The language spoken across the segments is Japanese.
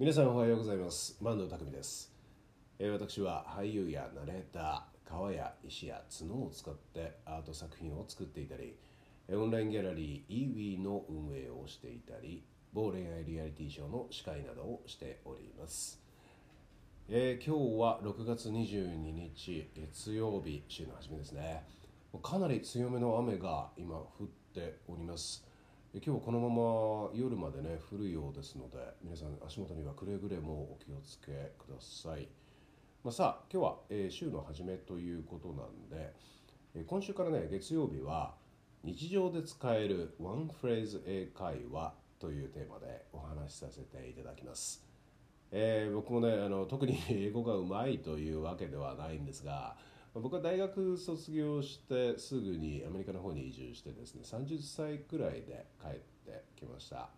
皆さんおはようございます。万能匠です、えー、私は俳優やナレーター川や石や角を使ってアート作品を作っていたりオンラインギャラリー EWE の運営をしていたり某恋愛リアリティショーの司会などをしております、えー、今日は6月22日月曜日週の初めですね。かなり強めの雨が今降っております。今日このまま夜までね降るようですので皆さん足元にはくれぐれもお気をつけください、まあ、さあ今日は、えー、週の初めということなんで、えー、今週からね月曜日は日常で使えるワンフレーズ英会話というテーマでお話しさせていただきます、えー、僕もねあの特に英語がうまいというわけではないんですが僕は大学卒業してすぐにアメリカの方に移住してですね30歳くらいで帰ってきました、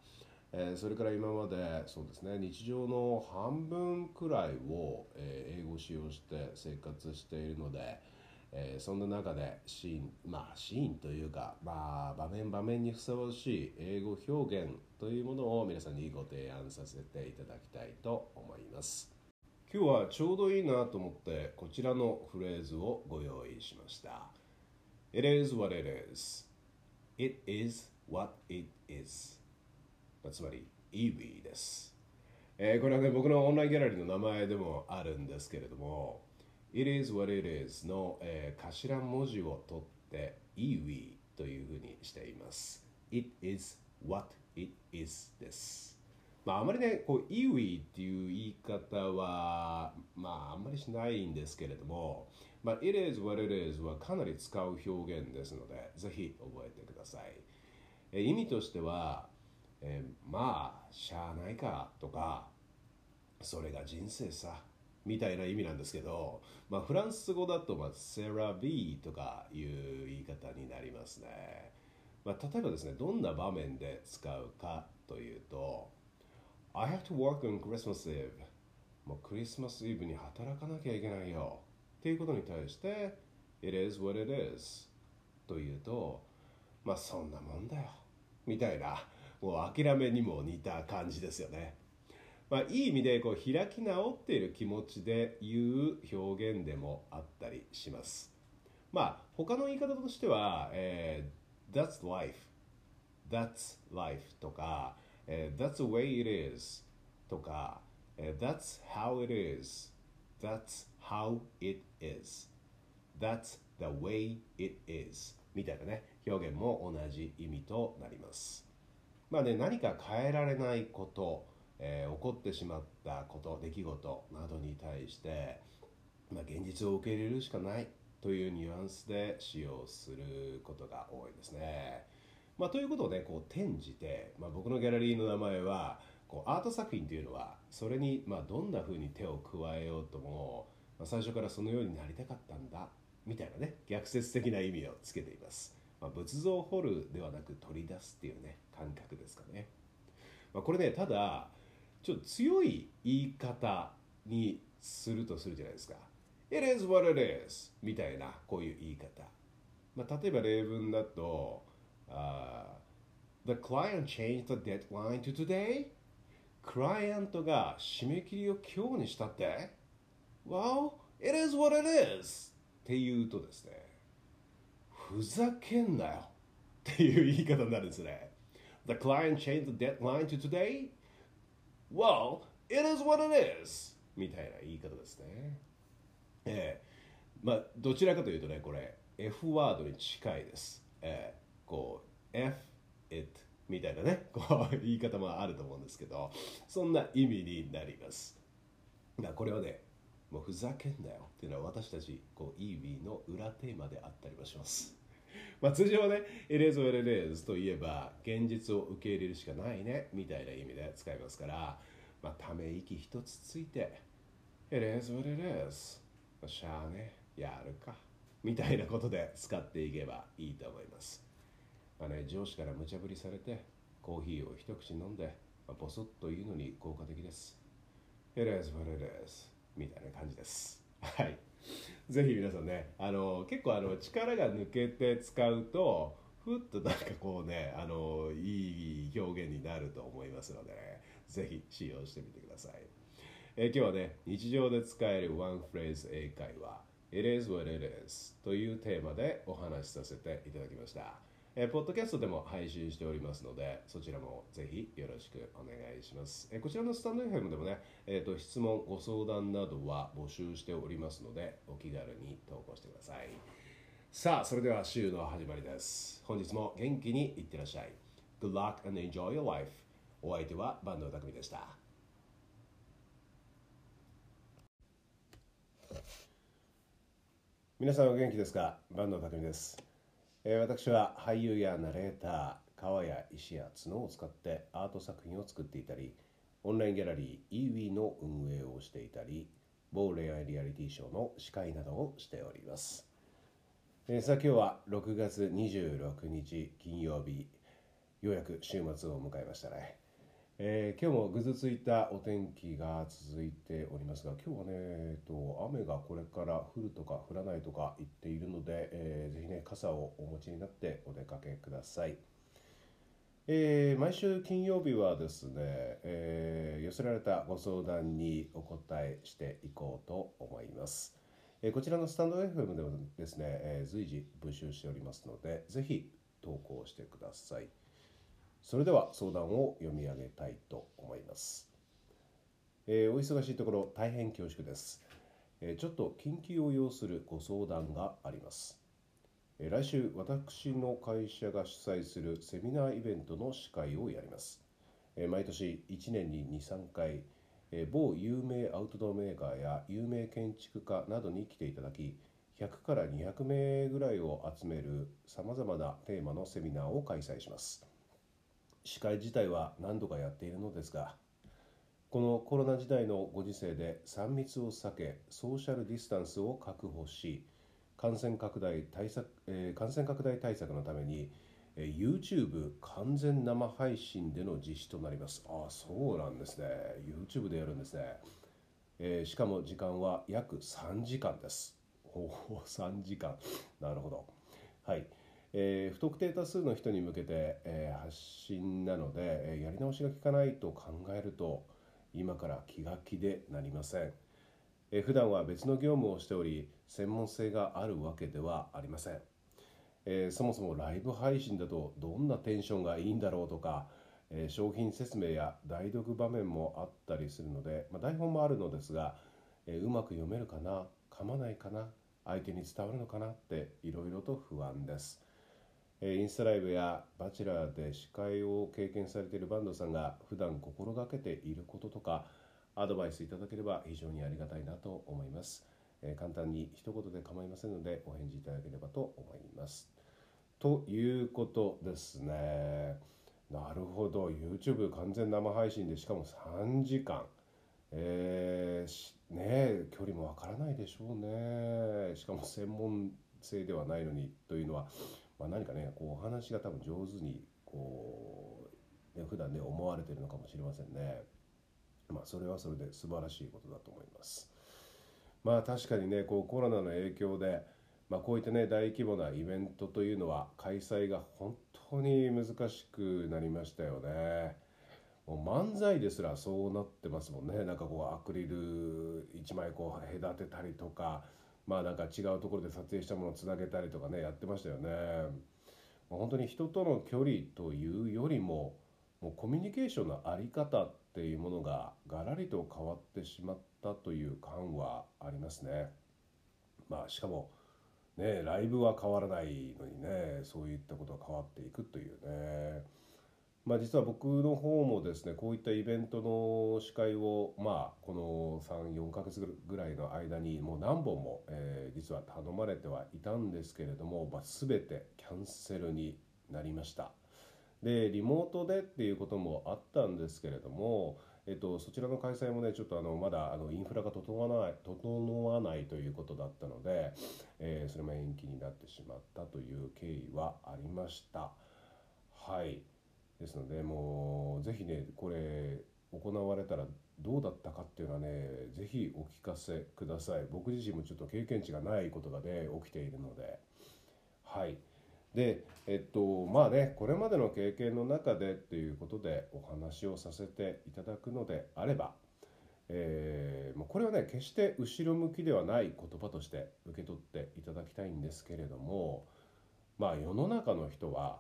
えー、それから今までそうですね日常の半分くらいを、え、英語を使用して生活しているので、えー、そんな中でシーンまあシーンというか、まあ、場面場面にふさわしい英語表現というものを皆さんにご提案させていただきたいと思います。今日はちょうどいいなと思ってこちらのフレーズをご用意しました。It is what it is. It is what it is. つまり EV です、えー、これはね僕のオンラインギャラリーの名前でもあるんですけれども It is what it is の、えー、頭文字を取って EV というふうにしています。It is what it is です。まあ、あまりねこうイウィっていう言い方はまああんまりしないんですけれども、まあ、it is what it is はかなり使う表現ですのでぜひ覚えてください。え意味としては、えー、まあしゃあないかとかそれが人生さみたいな意味なんですけど、まあ、フランス語だと、まあ、セラビーとかいう言い方になりますね、まあ、例えばですねどんな場面で使うかというと I have to work on Christmas Eve. もうクリスマスイブに働かなきゃいけないよ。っていうことに対して It is what it is. というとまあそんなもんだよ。みたいなもう諦めにも似た感じですよね。まあいい意味でこう開き直っている気持ちで言う表現でもあったりします。まあ他の言い方としては、えー、That's life. That's life とかえ、That's the way it is とか、え、That's how it is That's how it is That's the way it is みたいなね表現も同じ意味となりますまあね何か変えられないこと、えー、起こってしまったこと出来事などに対して、まあ、現実を受け入れるしかないというニュアンスで使用することが多いですね。まあ、ということをねこう転じて、まあ、僕のギャラリーの名前はこうアート作品というのはそれにまあどんなふうに手を加えようとも、まあ、最初からそのようになりたかったんだみたいなね逆説的な意味をつけています、まあ、仏像を彫るではなく取り出すっていうね感覚ですかね、まあ、これねただちょっと強い言い方にするとするじゃないですか。It is what it is みたいなこういう言い方、まあ、例えば例文だと Uh, the client changed the deadline to today? クライアントが締め切りを今日にしたって ?Well, it is what it is! って言うとですね、ふざけんなよっていう言い方になるんですね。The client changed the deadline to today? Well, it is what it is! みたいな言い方ですね。ええまあ、どちらかというとね、これ、F ワードに近いです。ええこう F it みたいなね こう言い方もあると思うんですけどそんな意味になります。だこれはねもうふざけんなよ。っていうのは私たちこう EV の裏テーマであったりもします。まあ通常はね It is what it is といえば現実を受け入れるしかないねみたいな意味で使いますからまあため息一つついて It is what it is しゃあねやるか。みたいなことで使っていけばいいと思います。まあね、上司から無茶ぶりされてコーヒーを一口飲んで、まあ、ボソッと言うのに効果的です。It is what it is みたいな感じです。はい。ぜひ皆さんね、あの結構あの力が抜けて使うと、ふっとなんかこうね、あのいい表現になると思いますのでね、ぜひ使用してみてください、え、今日はね日常で使えるワンフレーズ英会話 It is what it is というテーマでお話しさせていただきましたえー、ポッドキャストでも配信しておりますので、そちらもぜひよろしくお願いします。えー、こちらのスタンド FM でもね、えーと、質問、ご相談などは募集しておりますので、お気軽に投稿してください。さあ、それでは週の始まりです。本日も元気にいってらっしゃい。Good luck and enjoy your life. お相手は坂東匠でした。皆さんお元気ですか？坂東匠です。えー、私は俳優やナレーター川や石や角を使ってアート作品を作っていたりオンラインギャラリー EWE の運営をしていたり某恋愛リアリティショーの司会などをしております、えー、さあ今日は6月26日金曜日ようやく週末を迎えましたね。えー、今日もぐずついたお天気が続いておりますが今日はね、えーと、雨がこれから降るとか降らないとか言っているので、えー、ぜひね傘をお持ちになってお出かけください、えー、毎週金曜日はですね、えー、寄せられたご相談にお答えしていこうと思います、えこちらのスタンド FM でもですね、え随時募集しておりますのでぜひ投稿してください。それでは相談を読み上げたいと思います、えー、お忙しいところ大変恐縮です、えー、ちょっと緊急を要するご相談があります、えー、来週私の会社が主催するセミナーイベントの司会をやります、え毎年1年に23回え某有名アウトドアメーカーや有名建築家などに来ていただき100から200名ぐらいを集めるさまざまなテーマのセミナーを開催します。司会自体は何度かやっているのですがこのコロナ時代のご時世で3密を避けソーシャルディスタンスを確保し感染拡大対策、えー、感染拡大対策のために、えー、YouTube 完全生配信での実施となります。ああそうなんですね。YouTube でやるんですね、えー、しかも時間は約3時間です。おお3時間。なるほど。はい。えー、不特定多数の人に向けて、えー、発信なので、えー、やり直しが効かないと考えると今から気が気でなりません、えー、普段は別の業務をしており専門性があるわけではありません、えー、そもそもライブ配信だとどんなテンションがいいんだろうとか、えー、商品説明や代読場面もあったりするので、まあ、台本もあるのですが、えー、うまく読めるかな噛まないかな相手に伝わるのかなっていろいろと不安です。インスタライブやバチェラーで司会を経験されている坂東さんが普段心がけていることとかアドバイスいただければ非常にありがたいなと思います。簡単に一言で構いませんのでお返事いただければと思います。ということですね。なるほど YouTube 完全生配信でしかも3時間。えー、ね距離もわからないでしょうね。しかも専門性ではないのにというのはまあ、何かねこうお話が多分上手にこう、ね、普段ね思われてるのかもしれませんね。まあ、それはそれで素晴らしいことだと思います。まあ確かにねこうコロナの影響で、まあ、こういったね大規模なイベントというのは開催が本当に難しくなりましたよね。もう漫才ですらそうなってますもんねなんかこうアクリル1枚こう隔てたりとかまあなんか違うところで撮影したものをつなげたりとかねやってましたよね。まあ本当に人との距離というよりももうコミュニケーションの在り方っていうものがガラリと変わってしまったという感はありますね。まあしかもねライブは変わらないのにねそういったことが変わっていくというね。まあ、実は僕の方もですねこういったイベントの司会を、まあ、この34ヶ月ぐらいの間にもう何本も、えー、実は頼まれてはいたんですけれども、まあ、全てキャンセルになりましたでリモートでっていうこともあったんですけれども、えっと、そちらの開催もねちょっとあのまだあのインフラが整わない整わないということだったので、えー、それも延期になってしまったという経緯はありましたはい。ですのでもうぜひねこれ行われたらどうだったかっていうのはねぜひお聞かせください。僕自身もちょっと経験値がないことがね起きているので。はい。でえっとまあねこれまでの経験の中でっていうことでお話をさせていただくのであれば、えー、これはね決して後ろ向きではない言葉として受け取っていただきたいんですけれどもまあ世の中の人は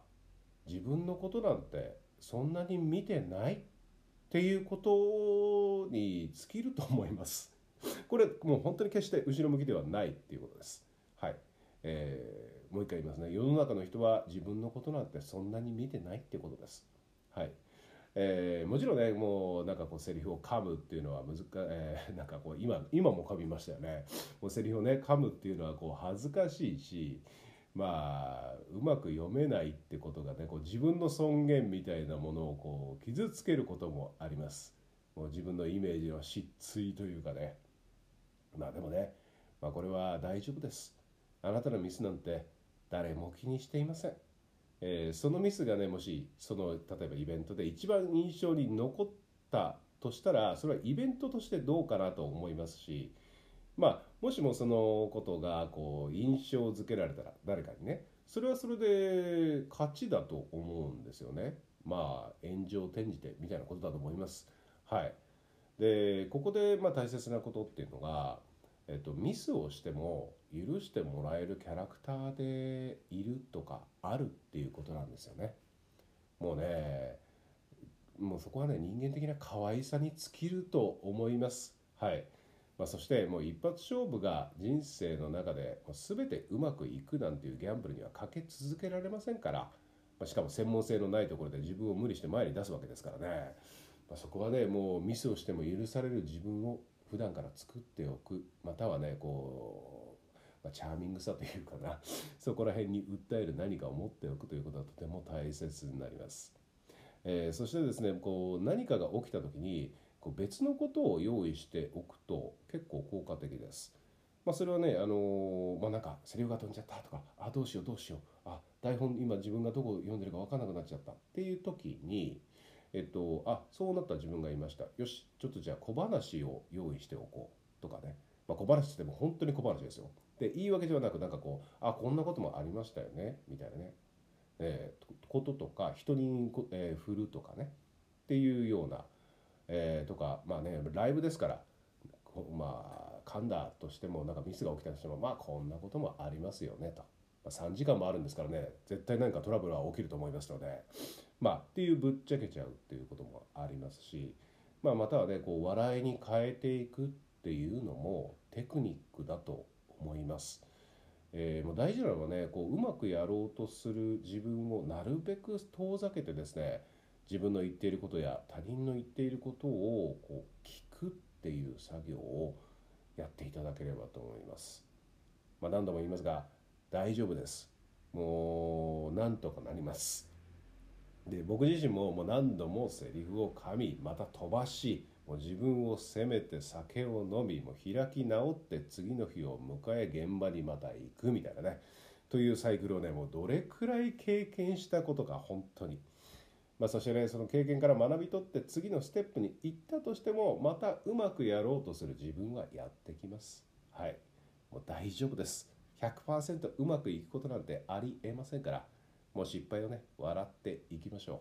自分のことなんてそんなに見てないっていうことに尽きると思います。これもう本当に決して後ろ向きではないっていうことです。はい。えーもう一回言いますね世の中の人は自分のことなんてそんなに見てないってことですはいえー、もちろんねもうなんかこうセリフを噛むっていうのは難しい、えー、なんかこう今今も噛みましたよねもうセリフをね噛むっていうのはこう恥ずかしいしまあうまく読めないってことがねこう自分の尊厳みたいなものをこう傷つけることもあります。もう自分のイメージの失墜というかね。まあでもね、まあ、これは大丈夫です。あなたのミスなんて誰も気にしていません、えー、そのミスがねもしその例えばイベントで一番印象に残ったとしたらそれはイベントとしてどうかなと思いますしまあもしもそのことがこう印象づけられたら誰かにねそれはそれで勝ちだと思うんですよねまあ炎上転じてみたいなことだと思いますはいでここでまあ大切なことっていうのがえっと、ミスをしても許してもらえるキャラクターでいるとかあるっていうことなんですよね。もうねもうそこはね人間的な可愛さに尽きると思います。はい。まあ、そしてもう一発勝負が人生の中で全てうまくいくなんていうギャンブルにはかけ続けられませんから、まあ、しかも専門性のないところで自分を無理して前に出すわけですからね、まあ、そこはねもうミスをしても許される自分を普段から作っておくまたはねこう、ま、チャーミングさというかな そこら辺に訴える何かを持っておくということはとても大切になります。えー、そしてですねこう何かが起きた時にこう別のことを用意しておくと結構効果的です。まあ、それはね、あのー、まあ、なんかセリフが飛んじゃったとかあどうしようどうしようあ台本今自分がどこ読んでるか分からなくなっちゃった。っていう時にえっと、あそうなった自分がいました。よしちょっとじゃあ小話を用意しておこうとかね、まあ、小話っても本当に小話ですよ。で言い訳ではなくなんかこうあこんなこともありましたよね。みたいなね、えー、こととか人に、えー、振るとかね。っていうような、えー、とかまあねライブですからまあ噛んだとしてもなんかミスが起きたとしてもまあこんなこともありますよねと、まあ、3時間もあるんですからね絶対何かトラブルは起きると思いますのでまあっていうぶっちゃけちゃうっていうこともありますし、まあ、またはねこう笑いに変えていくっていうのもテクニックだと思います。えー、もう大事なのはねこううまくやろうとする自分をなるべく遠ざけてですね自分の言っていることや他人の言っていることをこう聞くっていう作業をやっていただければと思います。まあ、何度も言いますが大丈夫です。もうなんとかなります。で僕自身ももう何度もセリフを噛みまた飛ばしもう自分を責めて酒を飲みもう開き直って次の日を迎え現場にまた行くみたいなねというサイクルをねもうどれくらい経験したことか本当に。まあ、そしてねその経験から学び取って次のステップに行ったとしてもまたうまくやろうとする自分はやってきます。はい。もう大丈夫です。100%うまくいくことなんてありえませんから。もう失敗をね笑っていきましょう、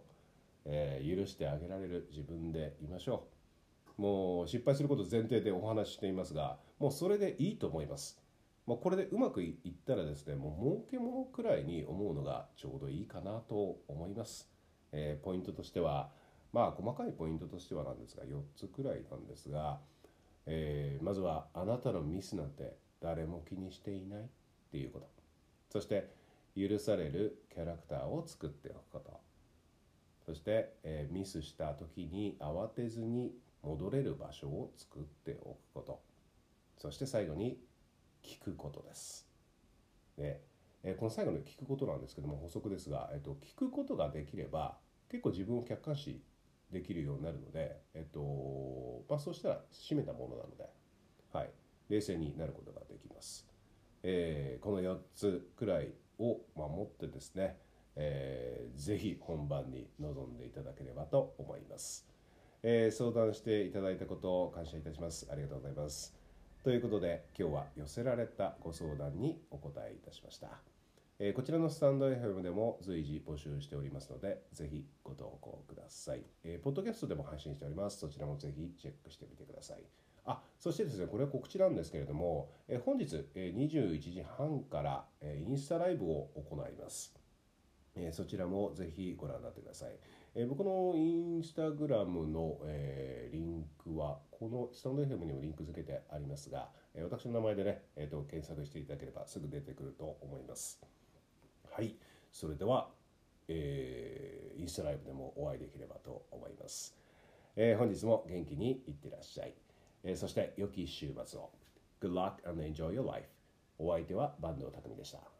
えー、許してあげられる自分でいましょうもう失敗すること前提でお話ししていますがもうそれでいいと思いますもうこれでうまくいったらですねもう儲けものくらいに思うのがちょうどいいかなと思います、えー、ポイントとしてはまあ細かいポイントとしてはなんですが4つくらいなんですが、えー、まずはあなたのミスなんて誰も気にしていないっていうこと。そして許されるキャラクターを作っておくこと。そして、えー、ミスした時に慌てずに戻れる場所を作っておくこと。そして最後に聞くことです。で、え、この最後の聞くことなんですけども補足ですが、えーと、聞くことができれば結構自分を客観視できるようになるので、えっ、とまあ、そうしたら締めたものなので、はい、冷静になることができます。えー、この4つくらいを守ってですね、えー、ぜひ本番に臨んでいただければと思います、えー、相談していただいたことを感謝いたします。ありがとうございます。ということで今日は寄せられたご相談にお答えいたしましたえー、こちらのスタンド FM でも随時募集しておりますので、ぜひご投稿ください。えー、ポッドキャストでも配信しております。そちらもぜひチェックしてみてください。あそしてですね、これは告知なんですけれども、えー、本日、え、21時半から、え、インスタライブを行います。え、そちらもぜひご覧になってください。えー、僕のインスタグラムの、えー、リンクは、このスタンド FM にもリンク付けてありますが、えー、私の名前でね、えーと、検索していただければすぐ出てくると思います。はい、それでは、えー、インスタライブでもお会いできればと思います。えー、本日も元気にいってらっしゃい。えー、そして良き週末を。Good luck and enjoy your life. お相手は坂東匠でした。